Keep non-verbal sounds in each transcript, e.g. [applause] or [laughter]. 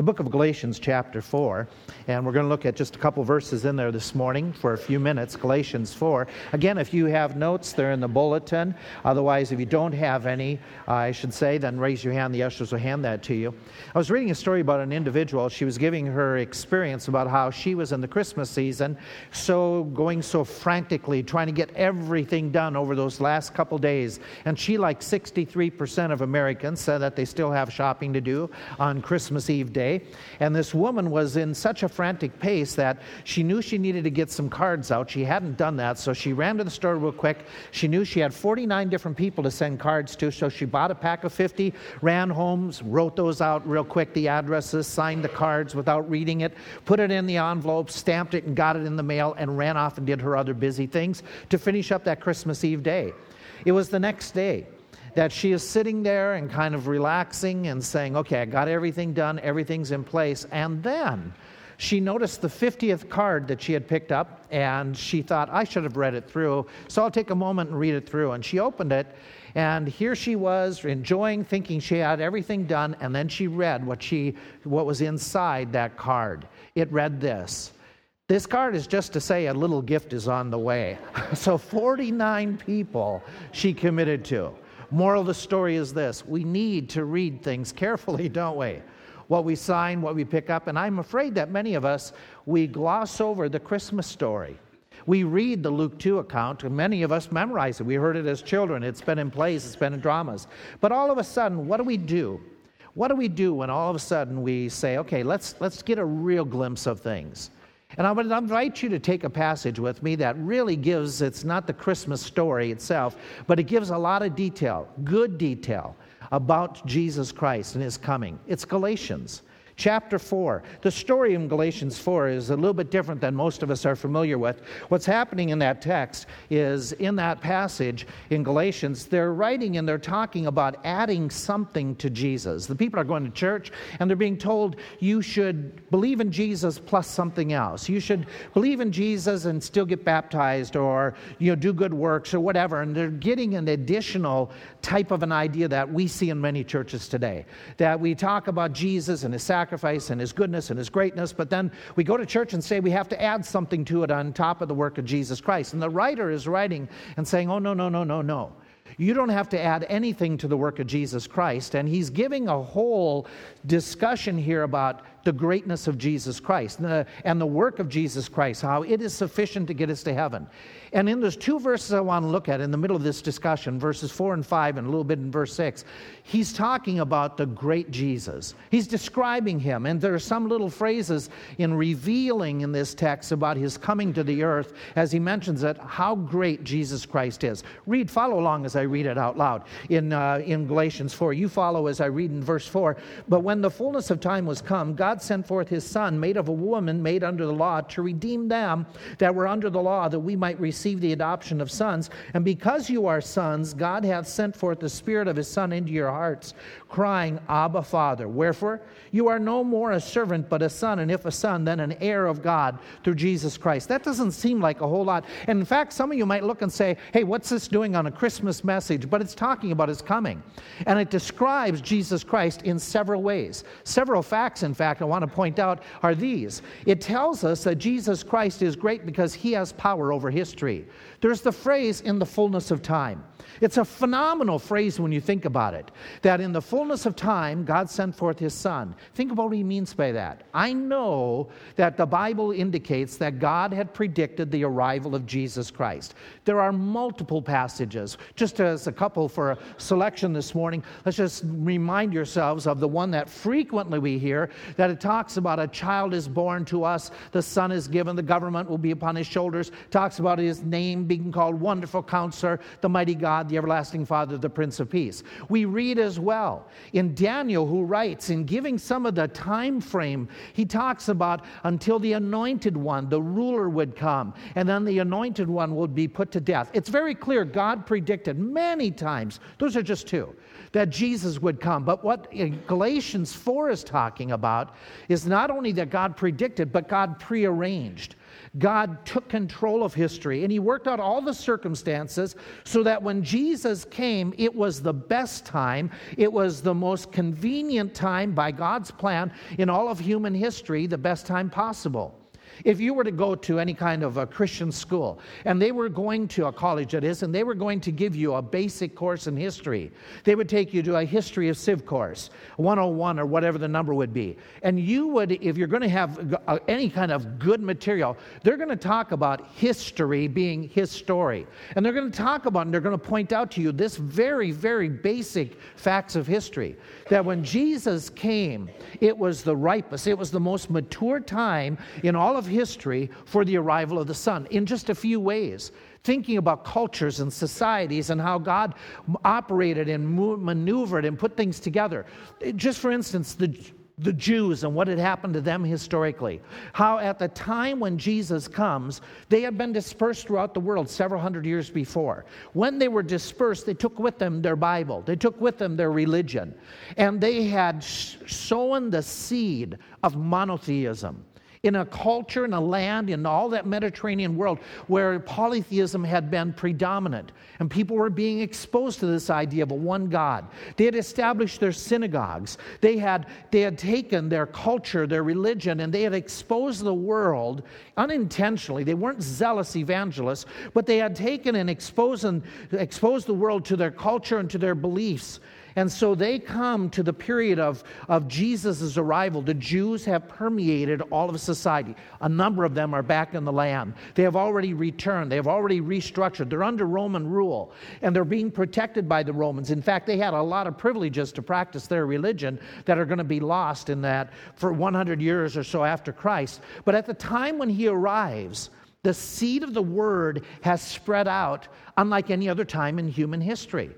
the book of Galatians, chapter 4. And we're going to look at just a couple verses in there this morning for a few minutes. Galatians 4. Again, if you have notes, they're in the bulletin. Otherwise, if you don't have any, uh, I should say, then raise your hand. The ushers will hand that to you. I was reading a story about an individual. She was giving her experience about how she was in the Christmas season, so going so frantically, trying to get everything done over those last couple days. And she, like 63% of Americans, said that they still have shopping to do on Christmas Eve day. And this woman was in such a frantic pace that she knew she needed to get some cards out. She hadn't done that, so she ran to the store real quick. She knew she had 49 different people to send cards to, so she bought a pack of 50, ran home, wrote those out real quick, the addresses, signed the cards without reading it, put it in the envelope, stamped it, and got it in the mail, and ran off and did her other busy things to finish up that Christmas Eve day. It was the next day that she is sitting there and kind of relaxing and saying, Okay, I got everything done, everything's in place. And then she noticed the 50th card that she had picked up and she thought, I should have read it through. So I'll take a moment and read it through. And she opened it and here she was enjoying thinking she had everything done and then she read what she what was inside that card it read this this card is just to say a little gift is on the way [laughs] so 49 people she committed to Moral of the story is this we need to read things carefully, [laughs] don't we? What we sign, what we pick up, and I'm afraid that many of us, we gloss over the Christmas story. We read the Luke 2 account, and many of us memorize it. We heard it as children. It's been in plays, it's been in dramas. But all of a sudden, what do we do? What do we do when all of a sudden we say, okay, let's, let's get a real glimpse of things? And I would invite you to take a passage with me that really gives, it's not the Christmas story itself, but it gives a lot of detail, good detail, about Jesus Christ and his coming. It's Galatians chapter 4. The story in Galatians 4 is a little bit different than most of us are familiar with. What's happening in that text is in that passage in Galatians, they're writing and they're talking about adding something to Jesus. The people are going to church and they're being told you should believe in Jesus plus something else. You should believe in Jesus and still get baptized or you know do good works or whatever. And they're getting an additional type of an idea that we see in many churches today. That we talk about Jesus and his sacrifice sacrifice and his goodness and his greatness, but then we go to church and say we have to add something to it on top of the work of Jesus Christ. And the writer is writing and saying, oh, no, no, no, no, no. You don't have to add anything to the work of Jesus Christ. And he's giving a whole discussion here about the greatness of Jesus Christ and the, and the work of Jesus Christ, how it is sufficient to get us to heaven. And in those two verses I want to look at in the middle of this discussion, verses 4 and 5, and a little bit in verse 6, he's talking about the great Jesus. He's describing him. And there are some little phrases in revealing in this text about his coming to the earth as he mentions it, how great Jesus Christ is. Read, follow along as I read it out loud in, uh, in Galatians 4. You follow as I read in verse 4. But when the fullness of time was come, God sent forth his Son, made of a woman, made under the law, to redeem them that were under the law, that we might receive the adoption of sons. And because you are sons, God hath sent forth the Spirit of his Son into your hearts, crying, Abba, Father. Wherefore, you are no more a servant, but a son, and if a son, then an heir of God through Jesus Christ. That doesn't seem like a whole lot. And in fact, some of you might look and say, hey, what's this doing on a Christmas message? But it's talking about his coming. And it describes Jesus Christ in several ways. Several facts, in fact, I want to point out are these it tells us that Jesus Christ is great because he has power over history. There's the phrase in the fullness of time. It's a phenomenal phrase when you think about it. That in the fullness of time, God sent forth his son. Think about what he means by that. I know that the Bible indicates that God had predicted the arrival of Jesus Christ. There are multiple passages. Just as a couple for a selection this morning, let's just remind yourselves of the one that frequently we hear that it talks about a child is born to us, the son is given, the government will be upon his shoulders, talks about his name being called Wonderful Counselor, the Mighty God, the everlasting Father, the Prince of Peace. We read as well in Daniel, who writes, in giving some of the time frame, he talks about until the anointed one, the ruler, would come, and then the anointed one would be put to death. It's very clear God predicted many times, those are just two, that Jesus would come. But what Galatians 4 is talking about is not only that God predicted, but God prearranged. God took control of history and he worked out all the circumstances so that when Jesus came, it was the best time. It was the most convenient time by God's plan in all of human history, the best time possible. If you were to go to any kind of a Christian school and they were going to a college, that is, and they were going to give you a basic course in history, they would take you to a history of civ course, 101 or whatever the number would be. And you would, if you're going to have uh, any kind of good material, they're going to talk about history being his story. And they're going to talk about and they're going to point out to you this very, very basic facts of history that when Jesus came, it was the ripest, it was the most mature time in all of history for the arrival of the Son in just a few ways. Thinking about cultures and societies and how God operated and maneuvered and put things together. Just for instance, the the Jews and what had happened to them historically. How, at the time when Jesus comes, they had been dispersed throughout the world several hundred years before. When they were dispersed, they took with them their Bible, they took with them their religion, and they had sown the seed of monotheism in a culture, in a land, in all that Mediterranean world where polytheism had been predominant and people were being exposed to this idea of a one God. They had established their synagogues. They had, they had taken their culture, their religion, and they had exposed the world unintentionally. They weren't zealous evangelists, but they had taken and exposed, and exposed the world to their culture and to their beliefs. And so they come to the period of, of Jesus' arrival. The Jews have permeated all of society. A number of them are back in the land. They have already returned, they have already restructured. They're under Roman rule, and they're being protected by the Romans. In fact, they had a lot of privileges to practice their religion that are going to be lost in that for 100 years or so after Christ. But at the time when he arrives, the seed of the word has spread out unlike any other time in human history.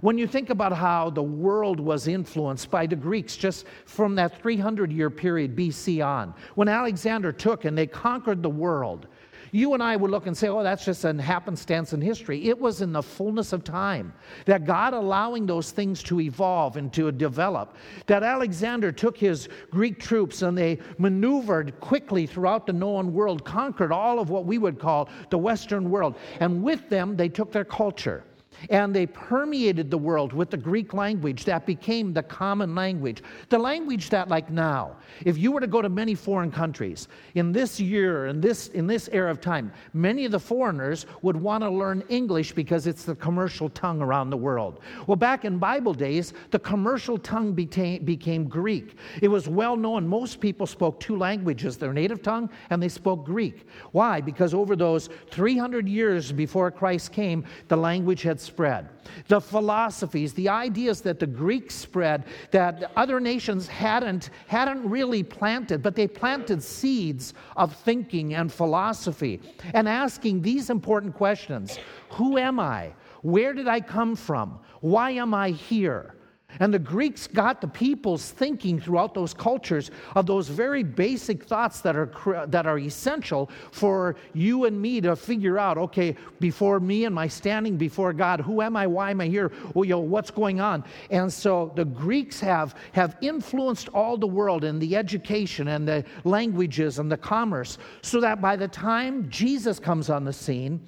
When you think about how the world was influenced by the Greeks just from that 300 year period BC on, when Alexander took and they conquered the world, you and I would look and say, oh, that's just an happenstance in history. It was in the fullness of time that God allowing those things to evolve and to develop, that Alexander took his Greek troops and they maneuvered quickly throughout the known world, conquered all of what we would call the Western world. And with them, they took their culture. And they permeated the world with the Greek language that became the common language. The language that, like now, if you were to go to many foreign countries in this year, in this, in this era of time, many of the foreigners would want to learn English because it's the commercial tongue around the world. Well, back in Bible days, the commercial tongue became, became Greek. It was well known. Most people spoke two languages their native tongue and they spoke Greek. Why? Because over those 300 years before Christ came, the language had spread. The philosophies, the ideas that the Greeks spread that other nations hadn't, hadn't really planted, but they planted seeds of thinking and philosophy and asking these important questions Who am I? Where did I come from? Why am I here? And the Greeks got the people's thinking throughout those cultures of those very basic thoughts that are, that are essential for you and me to figure out okay, before me and my standing before God, who am I? Why am I here? Well, you know, what's going on? And so the Greeks have, have influenced all the world in the education and the languages and the commerce, so that by the time Jesus comes on the scene,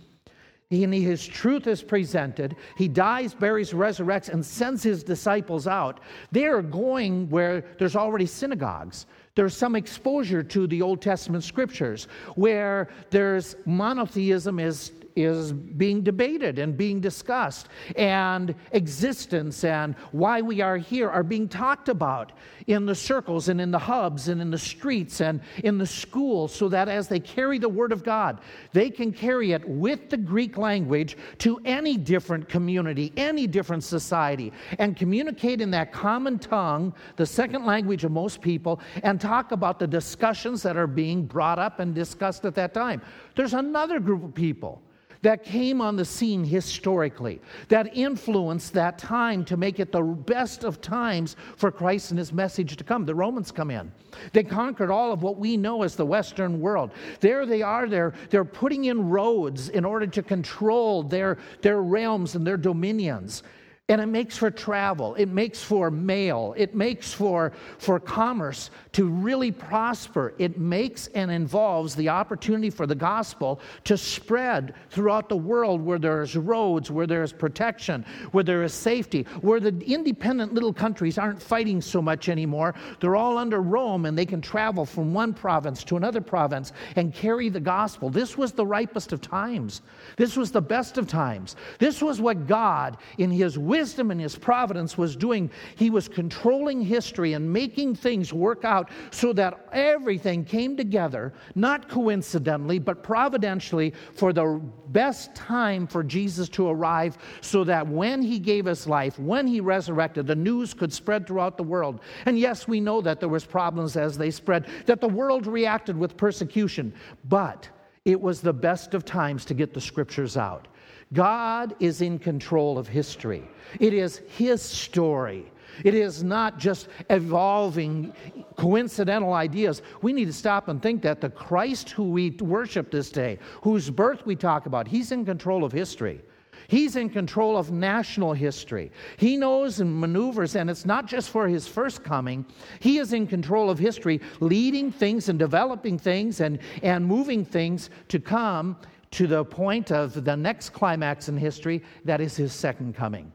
and his truth is presented. He dies, buries, resurrects, and sends his disciples out. They are going where there's already synagogues. There's some exposure to the Old Testament scriptures where there's monotheism is is being debated and being discussed, and existence and why we are here are being talked about in the circles and in the hubs and in the streets and in the schools, so that as they carry the Word of God, they can carry it with the Greek language to any different community, any different society, and communicate in that common tongue, the second language of most people, and talk about the discussions that are being brought up and discussed at that time. There's another group of people that came on the scene historically, that influenced that time to make it the best of times for Christ and his message to come. The Romans come in. They conquered all of what we know as the Western world. There they are, they're, they're putting in roads in order to control their, their realms and their dominions. And it makes for travel. It makes for mail. It makes for for commerce to really prosper. It makes and involves the opportunity for the gospel to spread throughout the world where there's roads where there's protection where there is safety where the independent little countries aren't fighting so much anymore. They're all under rome and they can travel from one province to another province and carry the gospel. This was the ripest of times. This was the best of times. This was what god in his wisdom wisdom and his providence was doing, he was controlling history and making things work out so that everything came together, not coincidentally, but providentially, for the best time for Jesus to arrive, so that when he gave his life, when he resurrected, the news could spread throughout the world. And yes, we know that there was problems as they spread, that the world reacted with persecution, but it was the best of times to get the scriptures out. God is in control of history. It is His story. It is not just evolving coincidental ideas. We need to stop and think that the Christ who we worship this day, whose birth we talk about, He's in control of history. He's in control of national history. He knows and maneuvers, and it's not just for his first coming. He is in control of history, leading things and developing things and, and moving things to come to the point of the next climax in history that is his second coming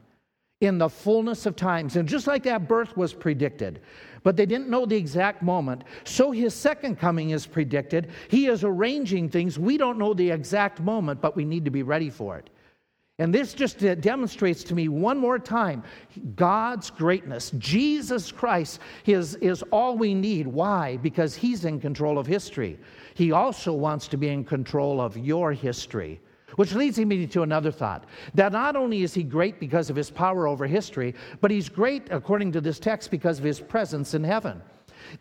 in the fullness of times. And just like that birth was predicted, but they didn't know the exact moment, so his second coming is predicted. He is arranging things. We don't know the exact moment, but we need to be ready for it. And this just demonstrates to me one more time God's greatness. Jesus Christ is, is all we need. Why? Because He's in control of history. He also wants to be in control of your history. Which leads me to another thought that not only is he great because of his power over history, but he's great, according to this text, because of his presence in heaven.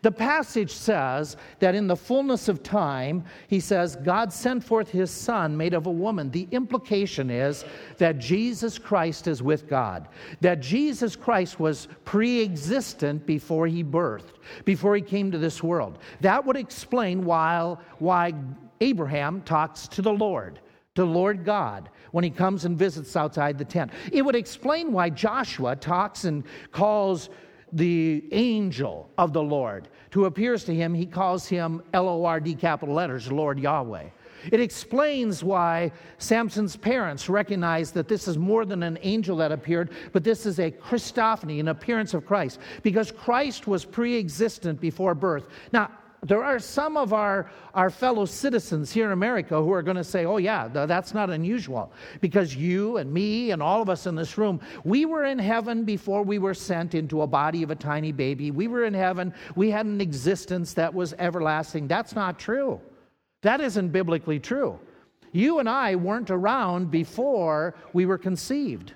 The passage says that in the fullness of time, he says, God sent forth his son made of a woman. The implication is that Jesus Christ is with God, that Jesus Christ was pre existent before he birthed, before he came to this world. That would explain why, why Abraham talks to the Lord to Lord God when he comes and visits outside the tent. It would explain why Joshua talks and calls the angel of the Lord who appears to him, he calls him L O R D capital letters, Lord Yahweh. It explains why Samson's parents recognize that this is more than an angel that appeared, but this is a Christophany, an appearance of Christ, because Christ was pre existent before birth. Now, there are some of our, our fellow citizens here in America who are going to say, oh, yeah, that's not unusual. Because you and me and all of us in this room, we were in heaven before we were sent into a body of a tiny baby. We were in heaven. We had an existence that was everlasting. That's not true. That isn't biblically true. You and I weren't around before we were conceived.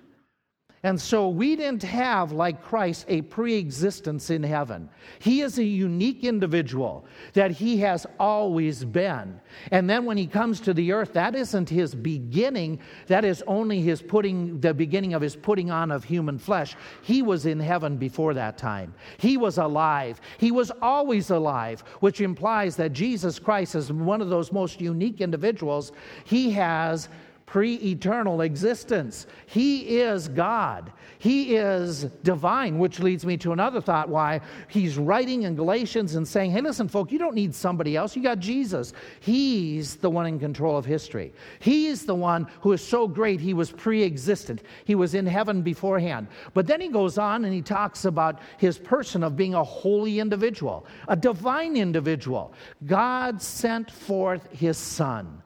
And so we didn't have, like Christ, a pre existence in heaven. He is a unique individual that he has always been. And then when he comes to the earth, that isn't his beginning, that is only his putting, the beginning of his putting on of human flesh. He was in heaven before that time. He was alive. He was always alive, which implies that Jesus Christ is one of those most unique individuals. He has pre eternal existence. He is God. He is divine, which leads me to another thought why he's writing in Galatians and saying, hey, listen, folk, you don't need somebody else. You got Jesus. He's the one in control of history. He's the one who is so great, he was pre existent. He was in heaven beforehand. But then he goes on and he talks about his person of being a holy individual, a divine individual. God sent forth his son.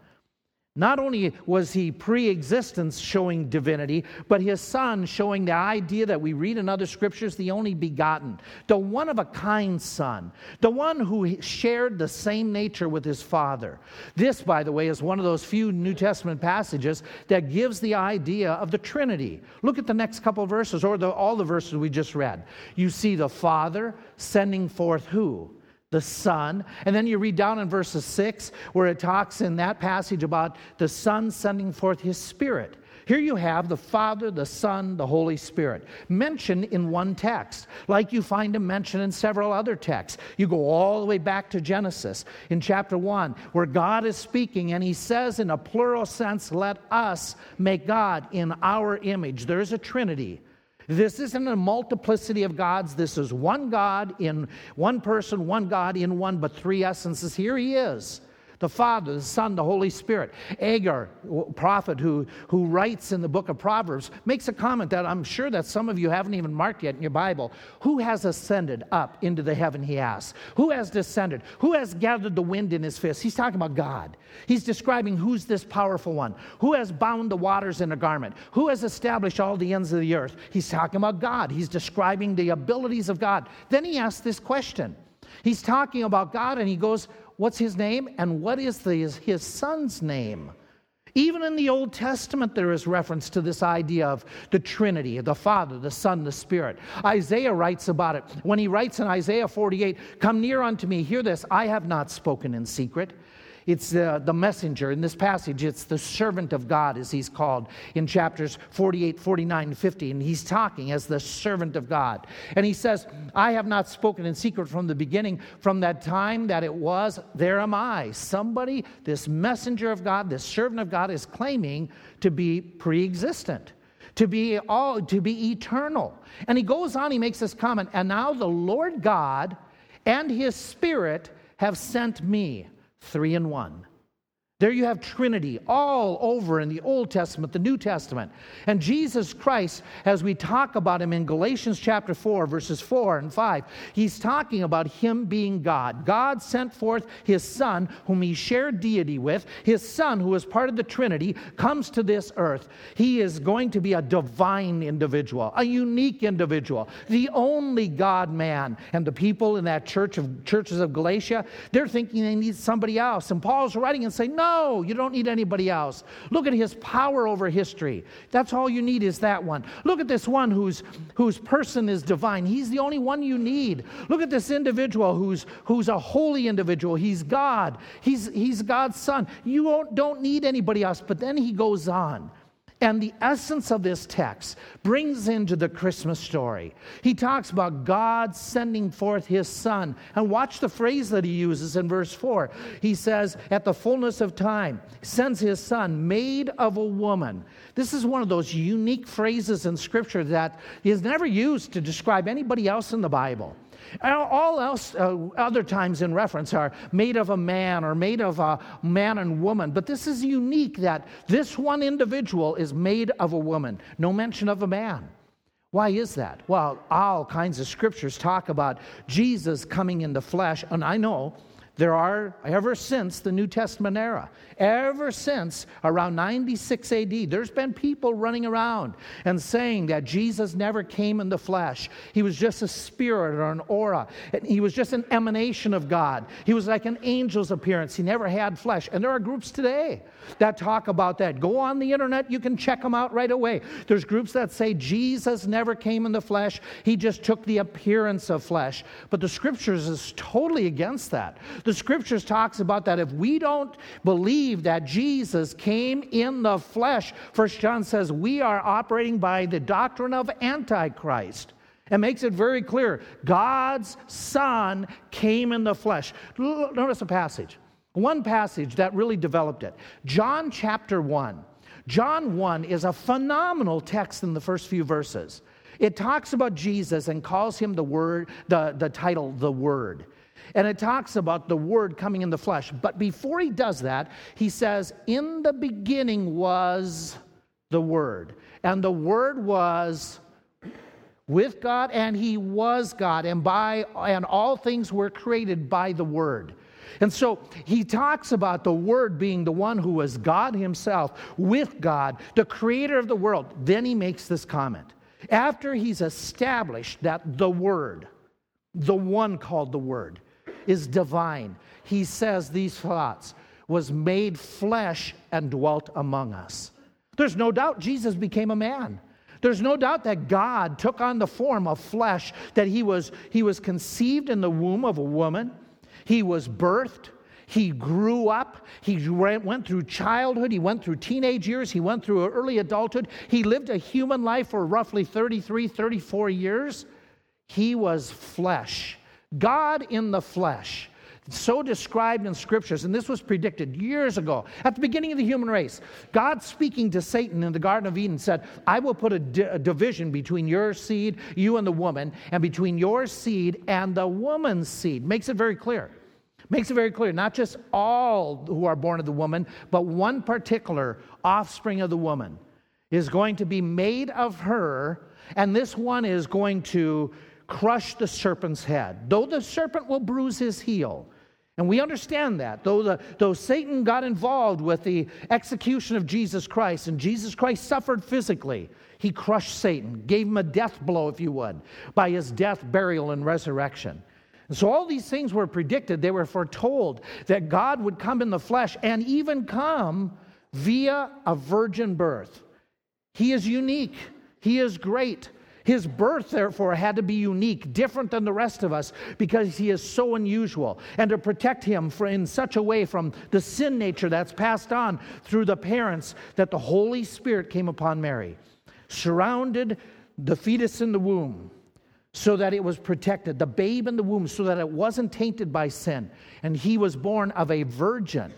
Not only was he pre existence showing divinity, but his son showing the idea that we read in other scriptures the only begotten, the one of a kind son, the one who shared the same nature with his father. This, by the way, is one of those few New Testament passages that gives the idea of the Trinity. Look at the next couple verses, or the, all the verses we just read. You see the Father sending forth who? The Son. And then you read down in verses 6 where it talks in that passage about the Son sending forth His Spirit. Here you have the Father, the Son, the Holy Spirit mentioned in one text, like you find them mentioned in several other texts. You go all the way back to Genesis in chapter 1, where God is speaking and he says, in a plural sense, let us make God in our image. There's a Trinity. This isn't a multiplicity of gods. This is one God in one person, one God in one, but three essences. Here he is the Father, the Son, the Holy Spirit. Agur, prophet who, who writes in the book of Proverbs, makes a comment that I'm sure that some of you haven't even marked yet in your Bible. Who has ascended up into the heaven, he asks? Who has descended? Who has gathered the wind in his fist? He's talking about God. He's describing who's this powerful one. Who has bound the waters in a garment? Who has established all the ends of the earth? He's talking about God. He's describing the abilities of God. Then he asks this question. He's talking about God and he goes, What's his name? And what is the, his, his son's name? Even in the Old Testament, there is reference to this idea of the Trinity, the Father, the Son, the Spirit. Isaiah writes about it. When he writes in Isaiah 48, Come near unto me, hear this, I have not spoken in secret. It's uh, the messenger. In this passage, it's the servant of God, as he's called in chapters 48, 49, and 50. And he's talking as the servant of God. And he says, I have not spoken in secret from the beginning, from that time that it was, there am I. Somebody, this messenger of God, this servant of God, is claiming to be pre existent to be all to be eternal and he goes on he makes this comment and now the lord god and his spirit have sent me three in one. There you have Trinity all over in the Old Testament, the New Testament. And Jesus Christ, as we talk about him in Galatians chapter 4, verses 4 and 5, he's talking about him being God. God sent forth his Son, whom he shared deity with. His Son, who is part of the Trinity, comes to this earth. He is going to be a divine individual, a unique individual, the only God man. And the people in that church of churches of Galatia, they're thinking they need somebody else. And Paul's writing and saying, No, no, you don't need anybody else. Look at his power over history. That's all you need is that one. Look at this one whose, whose person is divine. He's the only one you need. Look at this individual who's, who's a holy individual. He's God. He's, he's God's son. You don't, don't need anybody else. But then he goes on. And the essence of this text brings into the Christmas story. He talks about God sending forth his son. And watch the phrase that he uses in verse 4. He says, At the fullness of time, sends his son, made of a woman. This is one of those unique phrases in Scripture that is never used to describe anybody else in the Bible. All else, uh, other times in reference, are made of a man or made of a man and woman. But this is unique that this one individual is made of a woman, no mention of a man. Why is that? Well, all kinds of scriptures talk about Jesus coming in the flesh, and I know there are, ever since the New Testament era, ever since around 96 AD, there's been people running around and saying that Jesus never came in the flesh. He was just a spirit or an aura. He was just an emanation of God. He was like an angel's appearance. He never had flesh. And there are groups today that talk about that. Go on the internet, you can check them out right away. There's groups that say Jesus never came in the flesh, he just took the appearance of flesh. But the scriptures is totally against that. The scriptures talks about that if we don't believe that Jesus came in the flesh, First John says we are operating by the doctrine of Antichrist. It makes it very clear God's Son came in the flesh. Notice a passage. One passage that really developed it. John chapter 1. John 1 is a phenomenal text in the first few verses. It talks about Jesus and calls him the word, the, the title, the Word. And it talks about the Word coming in the flesh. But before he does that, he says, In the beginning was the Word. And the Word was with God, and he was God, and by and all things were created by the Word. And so he talks about the Word being the one who was God Himself, with God, the creator of the world. Then he makes this comment. After he's established that the Word, the one called the Word, is divine, he says these thoughts was made flesh and dwelt among us. There's no doubt Jesus became a man. There's no doubt that God took on the form of flesh, that he was, he was conceived in the womb of a woman, he was birthed, he grew up, he went through childhood, he went through teenage years, he went through early adulthood, he lived a human life for roughly 33, 34 years. He was flesh. God in the flesh. so described in scriptures, and this was predicted years ago, at the beginning of the human race. God speaking to Satan in the Garden of Eden said, I will put a, di- a division between your seed, you and the woman, and between your seed and the woman's seed. Makes it very clear. Makes it very clear, not just all who are born of the woman, but one particular offspring of the woman is going to be made of her, and this one is going to crush the serpent's head. Though the serpent will bruise his heel, and we understand that. Though, the, though Satan got involved with the execution of Jesus Christ, and Jesus Christ suffered physically, he crushed Satan, gave him a death blow, if you would, by his death, burial, and resurrection. And so all these things were predicted. They were foretold that God would come in the flesh and even come via a virgin birth. He is unique, He is great. His birth, therefore, had to be unique, different than the rest of us, because he is so unusual. And to protect him in such a way from the sin nature that's passed on through the parents, that the Holy Spirit came upon Mary, surrounded the fetus in the womb, so that it was protected, the babe in the womb, so that it wasn't tainted by sin. And he was born of a virgin.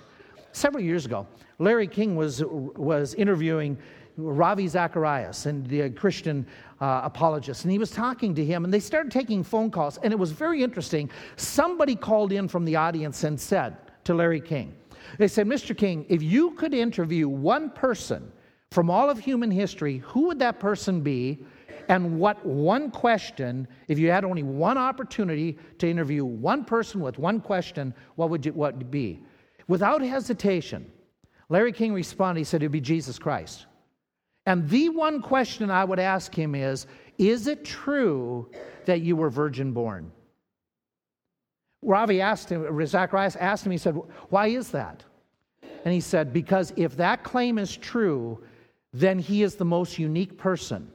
Several years ago, Larry King was, was interviewing Ravi Zacharias and the Christian uh, apologist, and he was talking to him, and they started taking phone calls, and it was very interesting. Somebody called in from the audience and said to Larry King, they said, Mr. King, if you could interview one person from all of human history, who would that person be? And what one question, if you had only one opportunity to interview one person with one question, what would it what be? Without hesitation, Larry King responded, he said, it would be Jesus Christ. And the one question I would ask him is Is it true that you were virgin born? Ravi asked him, Zacharias asked him, he said, Why is that? And he said, Because if that claim is true, then he is the most unique person,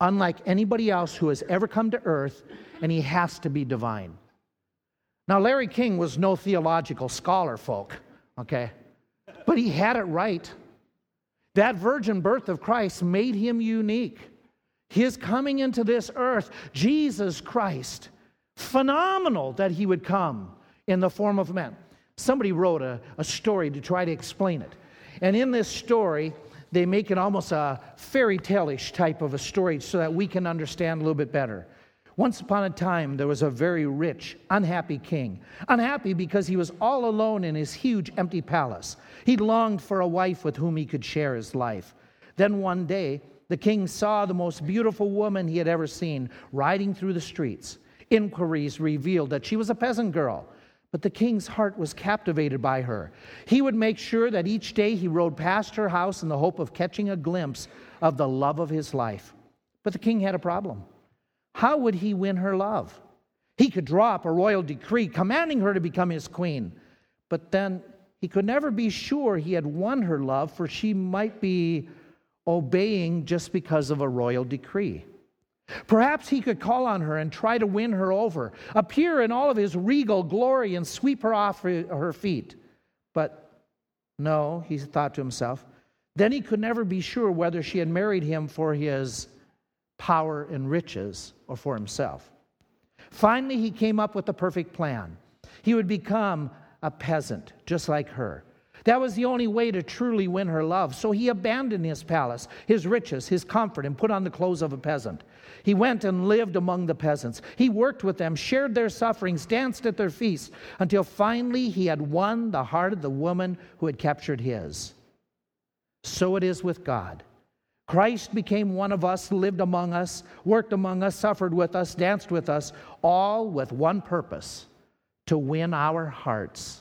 unlike anybody else who has ever come to earth, and he has to be divine. Now, Larry King was no theological scholar, folk, okay? But he had it right. That virgin birth of Christ made him unique. His coming into this earth, Jesus Christ, phenomenal that he would come in the form of man. Somebody wrote a, a story to try to explain it. And in this story, they make it almost a fairy tale ish type of a story so that we can understand a little bit better. Once upon a time, there was a very rich, unhappy king. Unhappy because he was all alone in his huge, empty palace. He longed for a wife with whom he could share his life. Then one day, the king saw the most beautiful woman he had ever seen riding through the streets. Inquiries revealed that she was a peasant girl, but the king's heart was captivated by her. He would make sure that each day he rode past her house in the hope of catching a glimpse of the love of his life. But the king had a problem. How would he win her love? He could draw up a royal decree commanding her to become his queen, but then he could never be sure he had won her love, for she might be obeying just because of a royal decree. Perhaps he could call on her and try to win her over, appear in all of his regal glory and sweep her off her feet. But no, he thought to himself, then he could never be sure whether she had married him for his power, and riches, or for himself. Finally, he came up with the perfect plan. He would become a peasant, just like her. That was the only way to truly win her love. So he abandoned his palace, his riches, his comfort, and put on the clothes of a peasant. He went and lived among the peasants. He worked with them, shared their sufferings, danced at their feasts, until finally he had won the heart of the woman who had captured his. So it is with God. Christ became one of us, lived among us, worked among us, suffered with us, danced with us, all with one purpose to win our hearts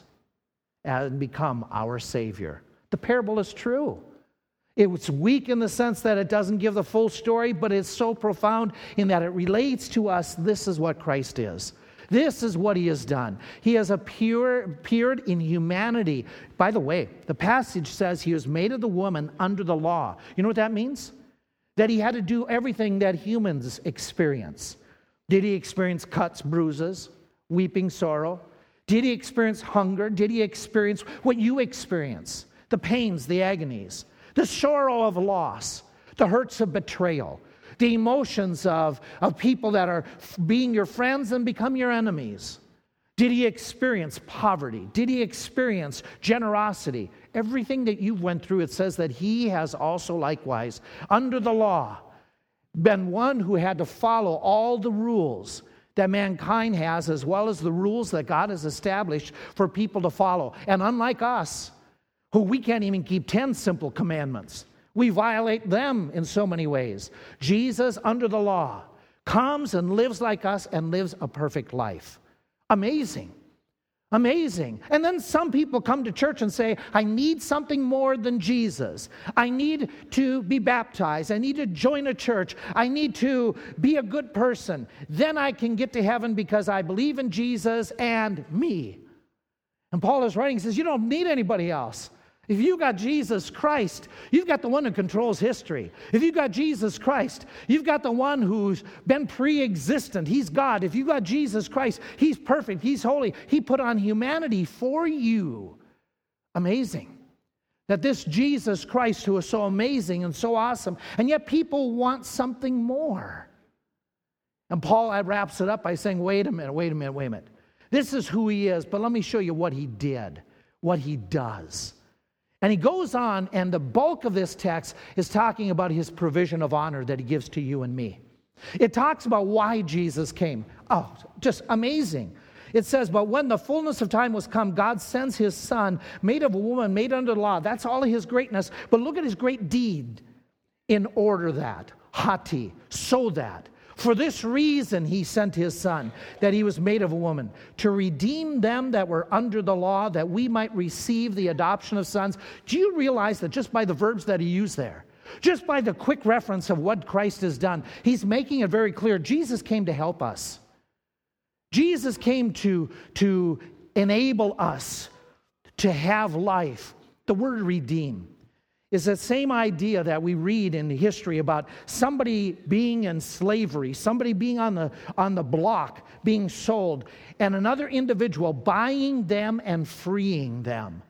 and become our Savior. The parable is true. It's weak in the sense that it doesn't give the full story, but it's so profound in that it relates to us. This is what Christ is. This is what he has done. He has appear, appeared in humanity. By the way, the passage says he was made of the woman under the law. You know what that means? That he had to do everything that humans experience. Did he experience cuts, bruises, weeping, sorrow? Did he experience hunger? Did he experience what you experience? The pains, the agonies, the sorrow of loss, the hurts of betrayal, the emotions of, of people that are being your friends and become your enemies? Did he experience poverty? Did he experience generosity? Everything that you went through, it says that he has also likewise, under the law, been one who had to follow all the rules that mankind has, as well as the rules that God has established for people to follow. And unlike us, who we can't even keep 10 simple commandments, we violate them in so many ways. Jesus, under the law, comes and lives like us and lives a perfect life. Amazing. Amazing. And then some people come to church and say, I need something more than Jesus. I need to be baptized. I need to join a church. I need to be a good person. Then I can get to heaven because I believe in Jesus and me. And Paul is writing, he says, You don't need anybody else. If you got Jesus Christ, you've got the one who controls history. If you got Jesus Christ, you've got the one who's been pre existent. He's God. If you got Jesus Christ, He's perfect. He's holy. He put on humanity for you. Amazing. That this Jesus Christ, who is so amazing and so awesome, and yet people want something more. And Paul wraps it up by saying, wait a minute, wait a minute, wait a minute. This is who he is, but let me show you what he did, what he does. And he goes on, and the bulk of this text is talking about his provision of honor that he gives to you and me. It talks about why Jesus came. Oh, just amazing. It says, But when the fullness of time was come, God sends his son, made of a woman, made under the law. That's all his greatness. But look at his great deed in order that, hati, so that for this reason, he sent his son, that he was made of a woman, to redeem them that were under the law, that we might receive the adoption of sons. Do you realize that just by the verbs that he used there, just by the quick reference of what Christ has done, he's making it very clear Jesus came to help us. Jesus came to, to enable us to have life. The word redeem is that same idea that we read in history about somebody being in slavery, somebody being on the, on the block, being sold, and another individual buying them and freeing them.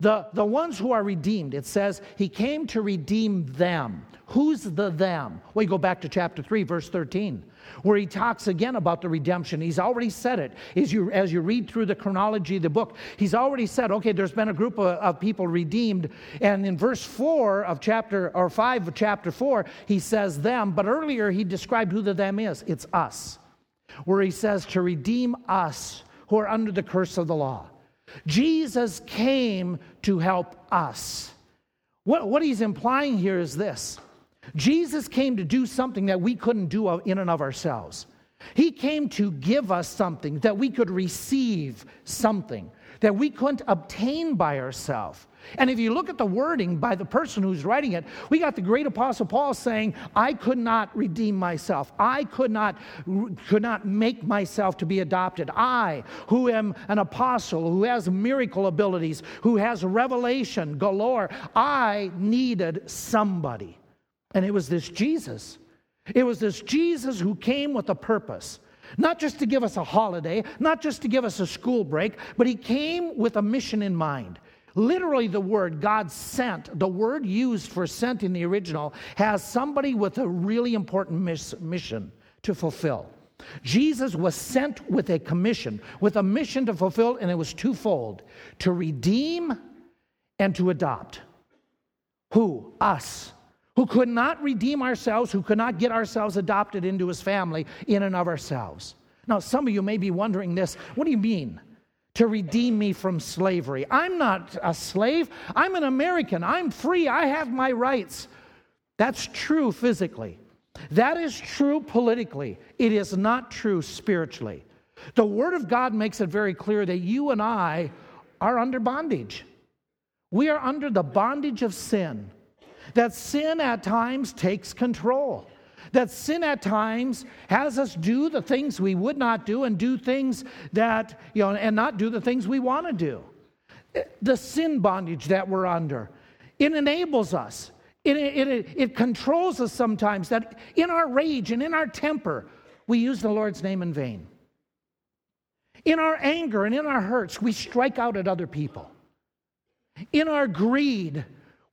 The, the ones who are redeemed, it says he came to redeem them. Who's the them? Well, you go back to chapter 3, verse 13 where he talks again about the redemption. He's already said it. As you, as you read through the chronology of the book, he's already said, okay, there's been a group of, of people redeemed. And in verse 4 of chapter, or 5 of chapter 4, he says them, but earlier he described who the them is. It's us, where he says to redeem us who are under the curse of the law. Jesus came to help us. What, what he's implying here is this Jesus came to do something that we couldn't do in and of ourselves. He came to give us something that we could receive something that we couldn't obtain by ourselves. And if you look at the wording by the person who's writing it, we got the great apostle Paul saying, I could not redeem myself. I could not, could not make myself to be adopted. I, who am an apostle, who has miracle abilities, who has revelation galore, I needed somebody. And it was this Jesus. It was this Jesus who came with a purpose. Not just to give us a holiday, not just to give us a school break, but he came with a mission in mind. Literally, the word God sent, the word used for sent in the original, has somebody with a really important miss, mission to fulfill. Jesus was sent with a commission, with a mission to fulfill, and it was twofold to redeem and to adopt. Who? Us who could not redeem ourselves, who could not get ourselves adopted into his family in and of ourselves. Now, some of you may be wondering this what do you mean? To redeem me from slavery. I'm not a slave. I'm an American. I'm free. I have my rights. That's true physically. That is true politically. It is not true spiritually. The Word of God makes it very clear that you and I are under bondage. We are under the bondage of sin that sin at times takes control. That sin at times has us do the things we would not do and do things that, you know, and not do the things we want to do. The sin bondage that we're under, it enables us. It, it, it, controls us sometimes that in our rage and in our temper, we use the Lord's name in vain. In our anger and in our hurts, we strike out at other people. In our greed,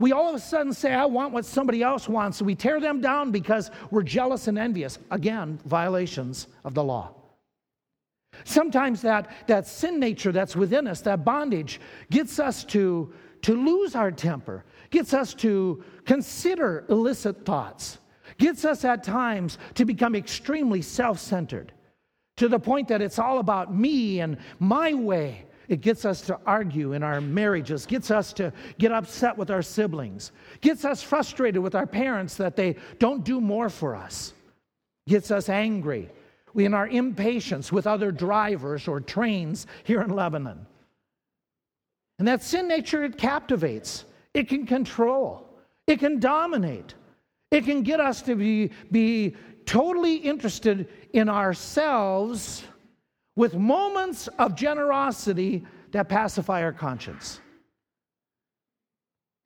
we all of a sudden say, I want what somebody else wants. So we tear them down because we're jealous and envious. Again, violations of the law. Sometimes that, that sin nature that's within us, that bondage, gets us to, to lose our temper, gets us to consider illicit thoughts, gets us at times to become extremely self centered to the point that it's all about me and my way. It gets us to argue in our marriages, gets us to get upset with our siblings, gets us frustrated with our parents that they don't do more for us, gets us angry in our impatience with other drivers or trains here in Lebanon. And that sin nature, it captivates, it can control, it can dominate, it can get us to be, be totally interested in ourselves with moments of generosity that pacify our conscience.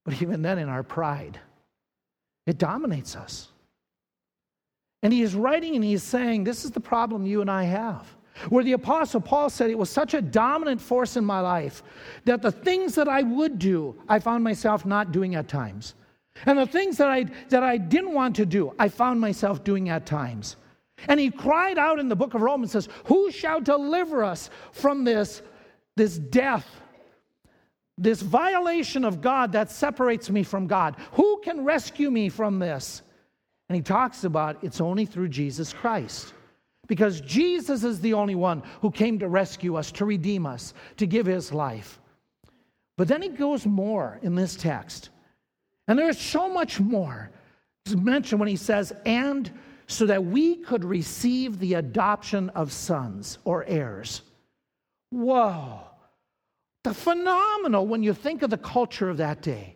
But even then, in our pride, it dominates us. And he is writing and he is saying, This is the problem you and I have. Where the Apostle Paul said it was such a dominant force in my life that the things that I would do, I found myself not doing at times. And the things that I, that I didn't want to do, I found myself doing at times. And he cried out in the book of Romans, says, Who shall deliver us from this, this death, this violation of God that separates me from God? Who can rescue me from this? And he talks about it's only through Jesus Christ. Because Jesus is the only one who came to rescue us, to redeem us, to give his life. But then he goes more in this text. And there is so much more to mention when he says, and so that we could receive the adoption of sons or heirs. Whoa. The phenomenal when you think of the culture of that day.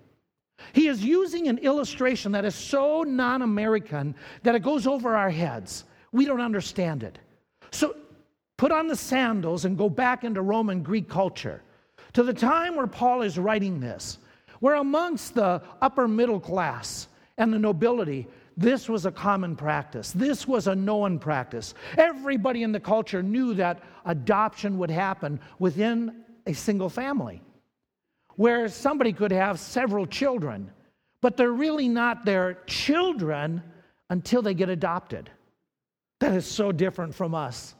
He is using an illustration that is so non American that it goes over our heads. We don't understand it. So put on the sandals and go back into Roman Greek culture to the time where Paul is writing this, where amongst the upper middle class and the nobility, this was a common practice. This was a known practice. Everybody in the culture knew that adoption would happen within a single family, where somebody could have several children, but they're really not their children until they get adopted. That is so different from us.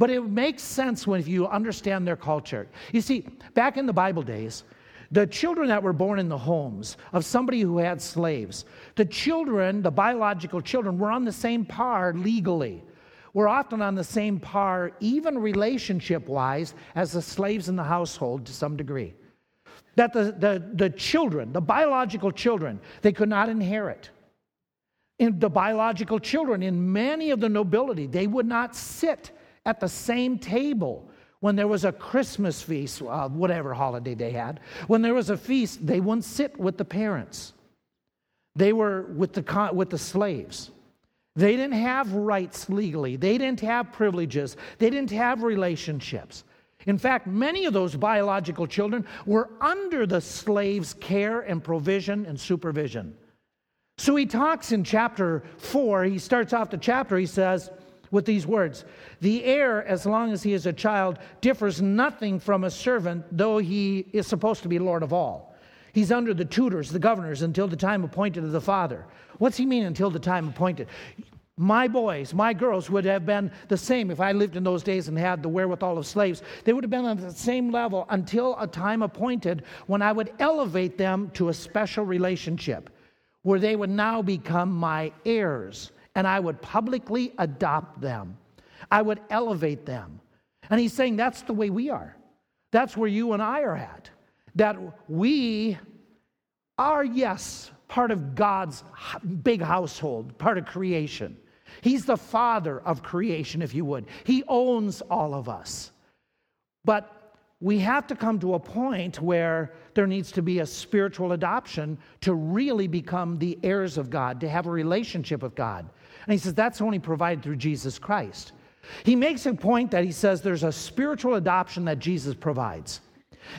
But it makes sense when you understand their culture. You see, back in the Bible days, the children that were born in the homes of somebody who had slaves, the children, the biological children, were on the same par legally. We're often on the same par, even relationship wise, as the slaves in the household to some degree. That the, the, the children, the biological children, they could not inherit. In the biological children, in many of the nobility, they would not sit at the same table when there was a Christmas feast, uh, whatever holiday they had, when there was a feast, they wouldn't sit with the parents. They were with the, with the slaves. They didn't have rights legally, they didn't have privileges, they didn't have relationships. In fact, many of those biological children were under the slave's care and provision and supervision. So he talks in chapter 4, he starts off the chapter, he says, with these words The heir, as long as he is a child, differs nothing from a servant, though he is supposed to be Lord of all. He's under the tutors, the governors, until the time appointed of the father. What's he mean until the time appointed? My boys, my girls would have been the same if I lived in those days and had the wherewithal of slaves. They would have been on the same level until a time appointed when I would elevate them to a special relationship where they would now become my heirs and I would publicly adopt them. I would elevate them. And he's saying that's the way we are. That's where you and I are at. That we are, yes, part of God's big household, part of creation. He's the father of creation, if you would. He owns all of us. But we have to come to a point where there needs to be a spiritual adoption to really become the heirs of God, to have a relationship with God. And he says that's only provided through Jesus Christ. He makes a point that he says there's a spiritual adoption that Jesus provides.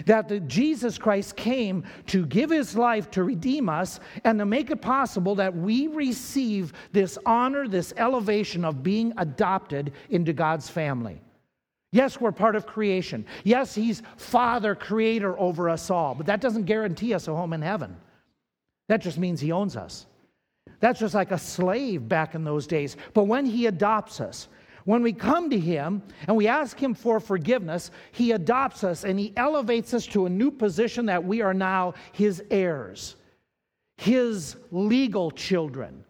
That Jesus Christ came to give his life to redeem us and to make it possible that we receive this honor, this elevation of being adopted into God's family. Yes, we're part of creation. Yes, he's Father, creator over us all, but that doesn't guarantee us a home in heaven. That just means he owns us. That's just like a slave back in those days. But when he adopts us, When we come to Him and we ask Him for forgiveness, He adopts us and He elevates us to a new position that we are now His heirs, His legal children.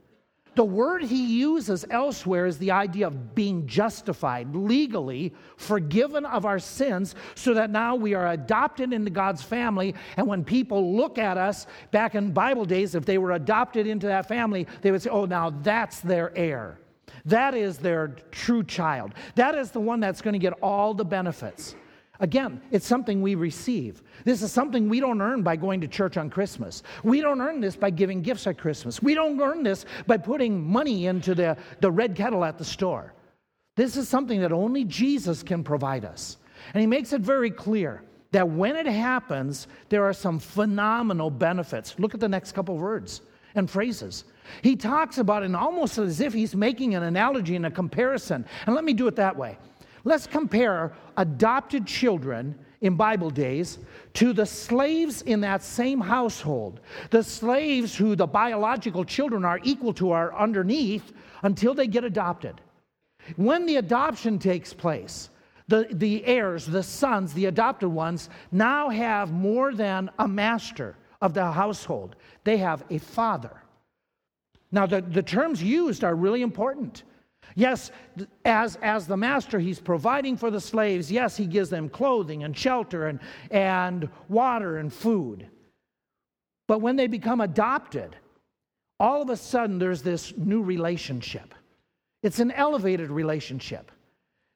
The word he uses elsewhere is the idea of being justified, legally forgiven of our sins, so that now we are adopted into God's family. And when people look at us back in Bible days, if they were adopted into that family, they would say, oh, now that's their heir. That is their true child. That is the one that's going to get all the benefits. Again, it's something we receive. This is something we don't earn by going to church on Christmas. We don't earn this by giving gifts at Christmas. We don't earn this by putting money into the, the red kettle at the store. This is something that only Jesus can provide us. And he makes it very clear that when it happens, there are some phenomenal benefits. Look at the next couple words and phrases. He talks about it almost as if he's making an analogy and a comparison. And let me do it that way. Let's compare adopted children in Bible days to the slaves in that same household. The slaves who the biological children are equal to are underneath until they get adopted. When the adoption takes place, the, the heirs, the sons, the adopted ones, now have more than a master of the household, they have a father. Now, the, the terms used are really important. Yes, as, as the master, he's providing for the slaves. Yes, he gives them clothing and shelter and, and water and food. But when they become adopted, all of a sudden there's this new relationship. It's an elevated relationship.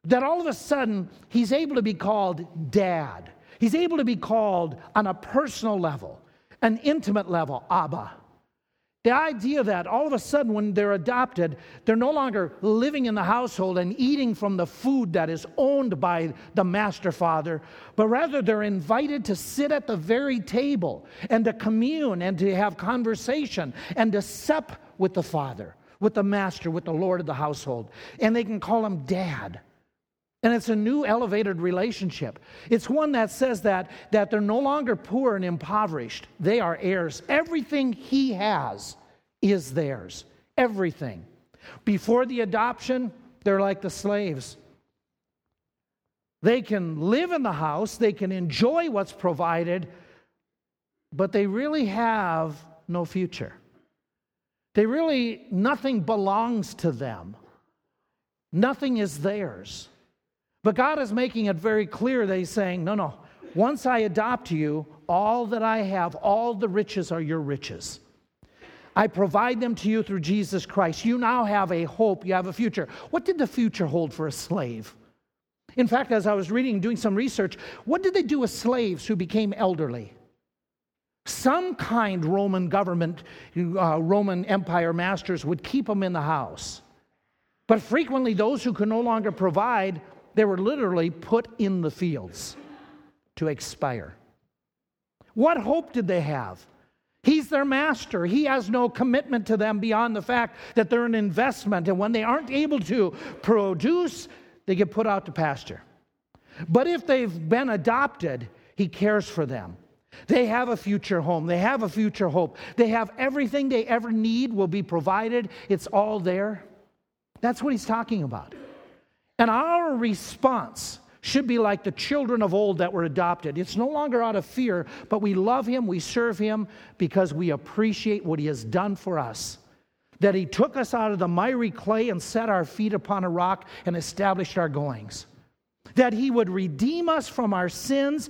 That all of a sudden he's able to be called dad. He's able to be called on a personal level, an intimate level, Abba. The idea that all of a sudden, when they're adopted, they're no longer living in the household and eating from the food that is owned by the master father, but rather they're invited to sit at the very table and to commune and to have conversation and to sup with the father, with the master, with the Lord of the household. And they can call him dad. And it's a new elevated relationship. It's one that says that, that they're no longer poor and impoverished. They are heirs. Everything he has is theirs. Everything. Before the adoption, they're like the slaves. They can live in the house, they can enjoy what's provided, but they really have no future. They really, nothing belongs to them, nothing is theirs. But God is making it very clear that He's saying, no, no, once I adopt you, all that I have, all the riches are your riches. I provide them to you through Jesus Christ. You now have a hope, you have a future. What did the future hold for a slave? In fact, as I was reading, doing some research, what did they do with slaves who became elderly? Some kind Roman government, uh, Roman Empire masters would keep them in the house. But frequently, those who could no longer provide they were literally put in the fields to expire. What hope did they have? He's their master. He has no commitment to them beyond the fact that they're an investment. And when they aren't able to produce, they get put out to pasture. But if they've been adopted, He cares for them. They have a future home. They have a future hope. They have everything they ever need will be provided. It's all there. That's what He's talking about. And our response should be like the children of old that were adopted. It's no longer out of fear, but we love him, we serve him because we appreciate what he has done for us. That he took us out of the miry clay and set our feet upon a rock and established our goings. That he would redeem us from our sins,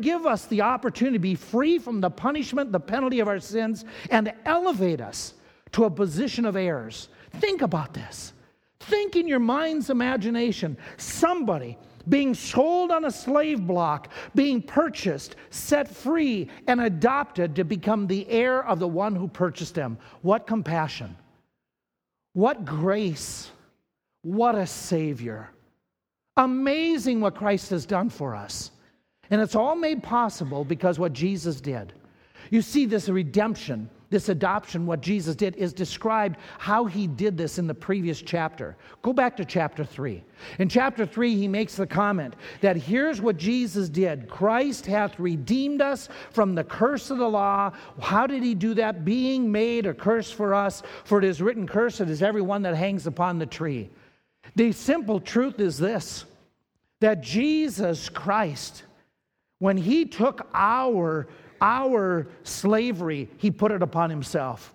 give us the opportunity to be free from the punishment, the penalty of our sins, and elevate us to a position of heirs. Think about this. Think in your mind's imagination somebody being sold on a slave block, being purchased, set free, and adopted to become the heir of the one who purchased them. What compassion! What grace! What a Savior! Amazing what Christ has done for us. And it's all made possible because what Jesus did. You see, this redemption this adoption, what Jesus did, is described how he did this in the previous chapter. Go back to chapter 3. In chapter 3, he makes the comment that here's what Jesus did Christ hath redeemed us from the curse of the law. How did he do that? Being made a curse for us, for it is written, Cursed is everyone that hangs upon the tree. The simple truth is this that Jesus Christ, when he took our, our slavery, he put it upon himself.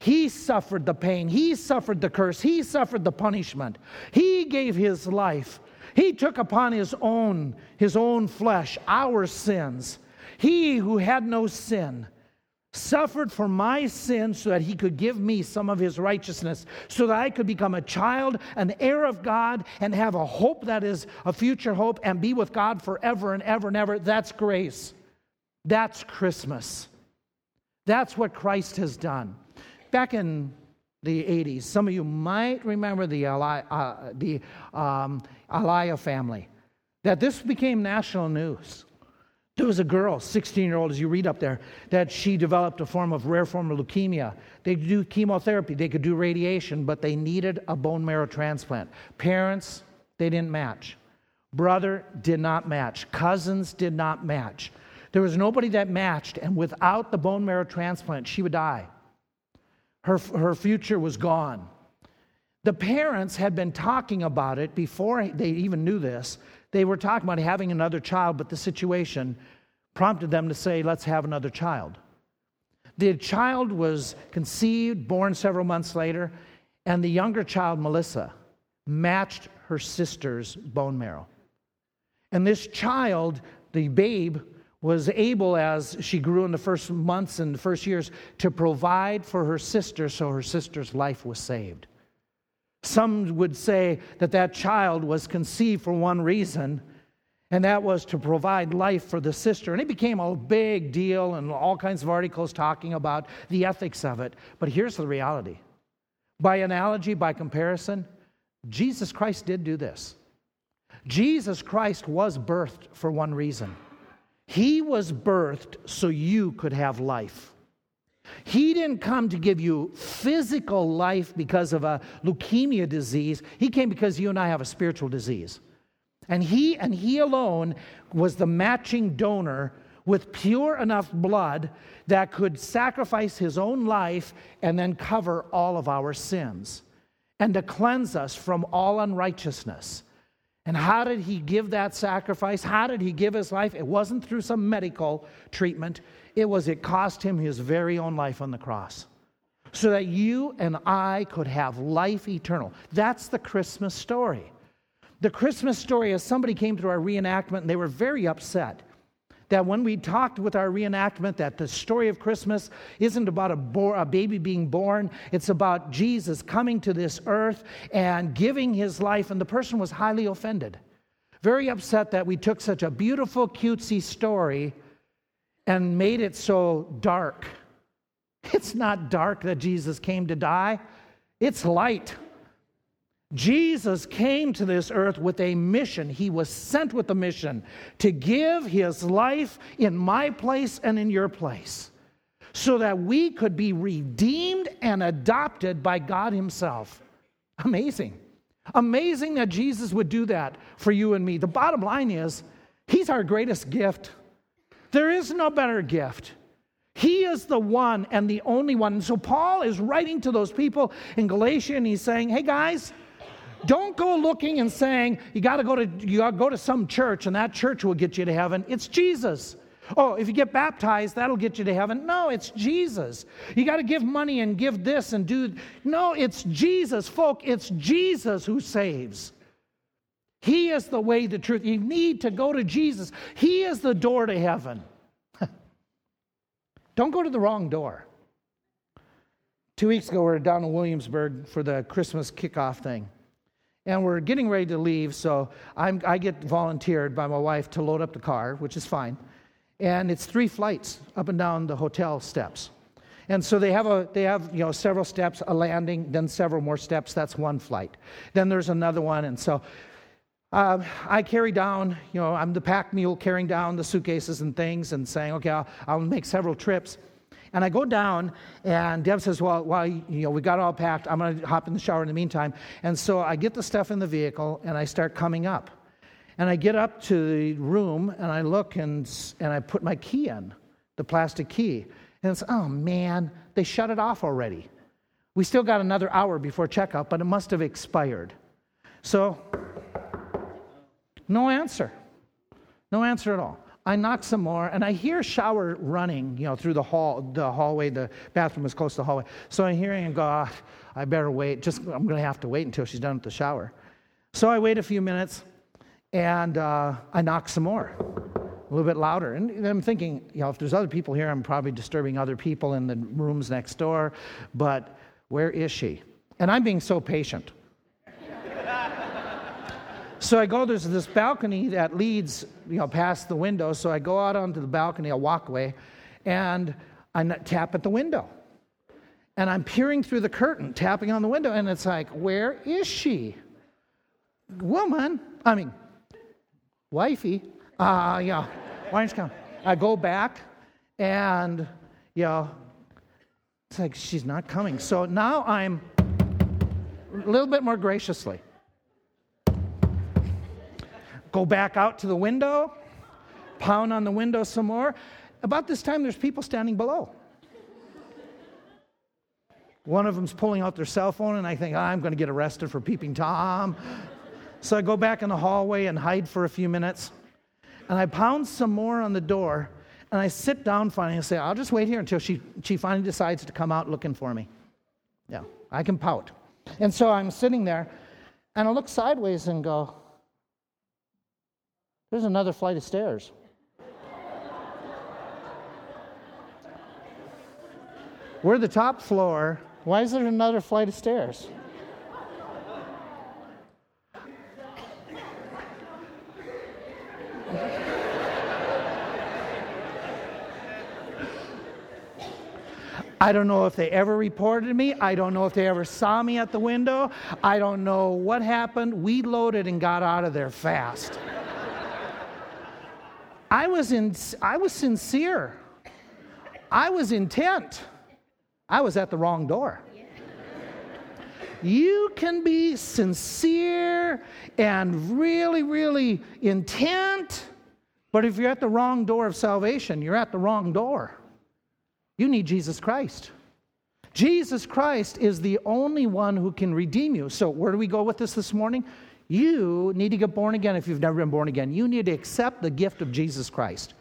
He suffered the pain, he suffered the curse, he suffered the punishment. He gave his life. He took upon his own his own flesh our sins. He who had no sin suffered for my sin so that he could give me some of his righteousness, so that I could become a child, an heir of God, and have a hope that is a future hope and be with God forever and ever and ever. That's grace. That's Christmas. That's what Christ has done. Back in the 80s, some of you might remember the, Eli, uh, the um, family, that this became national news. There was a girl, 16 year old, as you read up there, that she developed a form of rare form of leukemia. They could do chemotherapy, they could do radiation, but they needed a bone marrow transplant. Parents, they didn't match. Brother did not match. Cousins did not match. There was nobody that matched, and without the bone marrow transplant, she would die. Her, her future was gone. The parents had been talking about it before they even knew this. They were talking about having another child, but the situation prompted them to say, let's have another child. The child was conceived, born several months later, and the younger child, Melissa, matched her sister's bone marrow. And this child, the babe, was able, as she grew in the first months and the first years, to provide for her sister so her sister's life was saved. Some would say that that child was conceived for one reason, and that was to provide life for the sister. And it became a big deal, and all kinds of articles talking about the ethics of it. But here's the reality by analogy, by comparison, Jesus Christ did do this. Jesus Christ was birthed for one reason. He was birthed so you could have life. He didn't come to give you physical life because of a leukemia disease. He came because you and I have a spiritual disease. And he and he alone was the matching donor with pure enough blood that could sacrifice his own life and then cover all of our sins and to cleanse us from all unrighteousness. And how did he give that sacrifice? How did he give his life? It wasn't through some medical treatment, it was it cost him his very own life on the cross so that you and I could have life eternal. That's the Christmas story. The Christmas story is somebody came to our reenactment and they were very upset that when we talked with our reenactment that the story of Christmas isn't about a, bo- a, baby being born, it's about Jesus coming to this earth and giving his life, and the person was highly offended. Very upset that we took such a beautiful, cutesy story and made it so dark. It's not dark that Jesus came to die, it's light. Jesus came to this earth with a mission. He was sent with a mission to give his life in my place and in your place so that we could be redeemed and adopted by God Himself. Amazing. Amazing that Jesus would do that for you and me. The bottom line is, He's our greatest gift. There is no better gift. He is the one and the only one. So Paul is writing to those people in Galatia and he's saying, hey guys, don't go looking and saying you got to go to you got to go to some church and that church will get you to heaven. It's Jesus. Oh, if you get baptized, that'll get you to heaven. No, it's Jesus. You got to give money and give this and do. No, it's Jesus, folk. It's Jesus who saves. He is the way, the truth. You need to go to Jesus. He is the door to heaven. [laughs] Don't go to the wrong door. Two weeks ago, we were down in Williamsburg for the Christmas kickoff thing and we're getting ready to leave. So I'm, I get volunteered by my wife to load up the car, which is fine. And it's three flights up and down the hotel steps. And so they have, a, they have you know, several steps, a landing, then several more steps. That's one flight. Then there's another one. And so um, I carry down, you know, I'm the pack mule carrying down the suitcases and things and saying, okay, I'll, I'll make several trips. And I go down, and Deb says, Well, while you know, we got all packed, I'm going to hop in the shower in the meantime. And so I get the stuff in the vehicle, and I start coming up. And I get up to the room, and I look, and, and I put my key in, the plastic key. And it's, oh man, they shut it off already. We still got another hour before checkout, but it must have expired. So, no answer. No answer at all. I knock some more, and I hear shower running, you know, through the hall, the hallway. The bathroom is close to the hallway. So I hear and go, oh, I better wait. Just I'm going to have to wait until she's done with the shower. So I wait a few minutes, and uh, I knock some more, a little bit louder. And I'm thinking, you know, if there's other people here, I'm probably disturbing other people in the rooms next door. But where is she? And I'm being so patient. So I go, there's this balcony that leads, you know, past the window. So I go out onto the balcony, a walkway, and I tap at the window. And I'm peering through the curtain, tapping on the window, and it's like, where is she? Woman, I mean, wifey, uh, yeah, why don't you come? I go back, and, you know, it's like she's not coming. So now I'm a little bit more graciously go back out to the window, pound on the window some more. About this time, there's people standing below. One of them's pulling out their cell phone, and I think, oh, I'm going to get arrested for peeping Tom. So I go back in the hallway and hide for a few minutes. And I pound some more on the door, and I sit down finally and say, I'll just wait here until she, she finally decides to come out looking for me. Yeah, I can pout. And so I'm sitting there, and I look sideways and go, there's another flight of stairs. We're the top floor. Why is there another flight of stairs? I don't know if they ever reported me. I don't know if they ever saw me at the window. I don't know what happened. We loaded and got out of there fast. I was, in, I was sincere. I was intent. I was at the wrong door. You can be sincere and really, really intent, but if you're at the wrong door of salvation, you're at the wrong door. You need Jesus Christ. Jesus Christ is the only one who can redeem you. So, where do we go with this this morning? You need to get born again if you've never been born again. You need to accept the gift of Jesus Christ.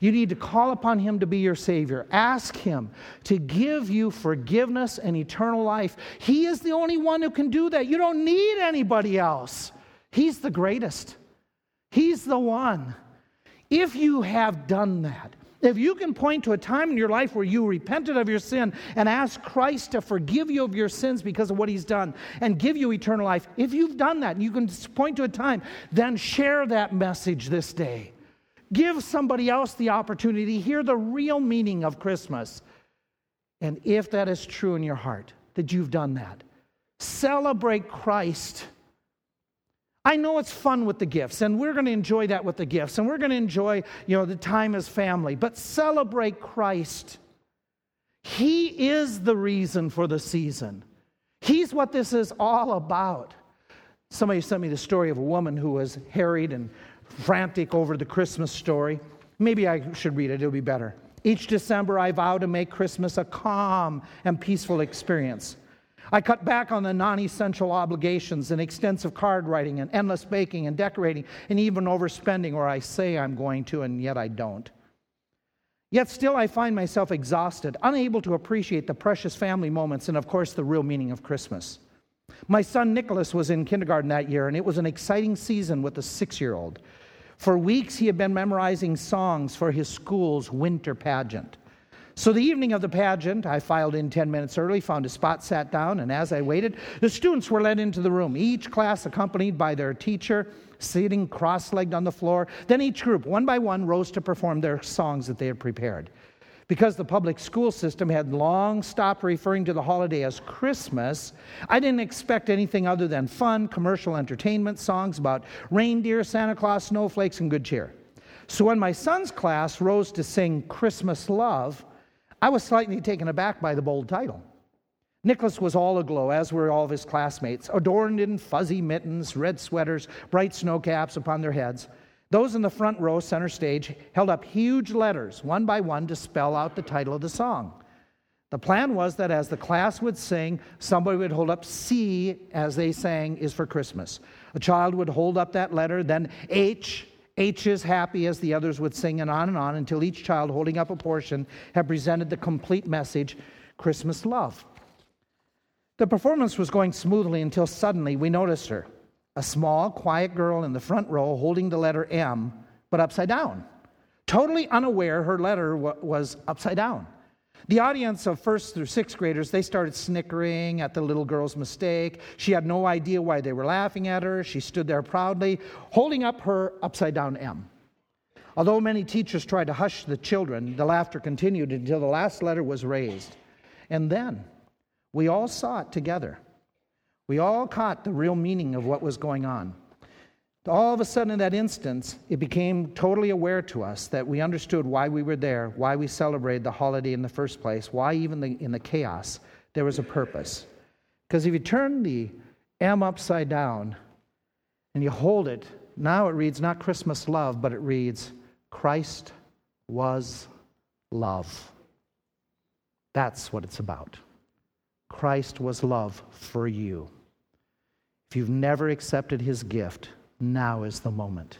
You need to call upon Him to be your Savior. Ask Him to give you forgiveness and eternal life. He is the only one who can do that. You don't need anybody else. He's the greatest, He's the one. If you have done that, if you can point to a time in your life where you repented of your sin and asked Christ to forgive you of your sins because of what he's done and give you eternal life, if you've done that and you can point to a time, then share that message this day. Give somebody else the opportunity to hear the real meaning of Christmas. And if that is true in your heart, that you've done that, celebrate Christ I know it's fun with the gifts, and we're going to enjoy that with the gifts, and we're going to enjoy, you know, the time as family, but celebrate Christ. He is the reason for the season. He's what this is all about. Somebody sent me the story of a woman who was harried and frantic over the Christmas story. Maybe I should read it, it'll be better. Each December, I vow to make Christmas a calm and peaceful experience. I cut back on the non essential obligations and extensive card writing and endless baking and decorating and even overspending, where I say I'm going to, and yet I don't. Yet still, I find myself exhausted, unable to appreciate the precious family moments and, of course, the real meaning of Christmas. My son Nicholas was in kindergarten that year, and it was an exciting season with a six year old. For weeks, he had been memorizing songs for his school's winter pageant. So, the evening of the pageant, I filed in 10 minutes early, found a spot, sat down, and as I waited, the students were led into the room, each class accompanied by their teacher, sitting cross legged on the floor. Then each group, one by one, rose to perform their songs that they had prepared. Because the public school system had long stopped referring to the holiday as Christmas, I didn't expect anything other than fun, commercial entertainment, songs about reindeer, Santa Claus, snowflakes, and good cheer. So when my son's class rose to sing Christmas Love, I was slightly taken aback by the bold title. Nicholas was all aglow, as were all of his classmates, adorned in fuzzy mittens, red sweaters, bright snow caps upon their heads. Those in the front row, center stage, held up huge letters, one by one, to spell out the title of the song. The plan was that as the class would sing, somebody would hold up C as they sang is for Christmas. A child would hold up that letter, then H, H is happy as the others would sing, and on and on until each child holding up a portion had presented the complete message Christmas love. The performance was going smoothly until suddenly we noticed her a small, quiet girl in the front row holding the letter M, but upside down. Totally unaware her letter was upside down. The audience of first through sixth graders, they started snickering at the little girl's mistake. She had no idea why they were laughing at her. She stood there proudly, holding up her upside down M. Although many teachers tried to hush the children, the laughter continued until the last letter was raised. And then we all saw it together. We all caught the real meaning of what was going on. All of a sudden, in that instance, it became totally aware to us that we understood why we were there, why we celebrated the holiday in the first place, why even the, in the chaos there was a purpose. Because if you turn the M upside down and you hold it, now it reads not Christmas love, but it reads Christ was love. That's what it's about. Christ was love for you. If you've never accepted his gift, now is the moment.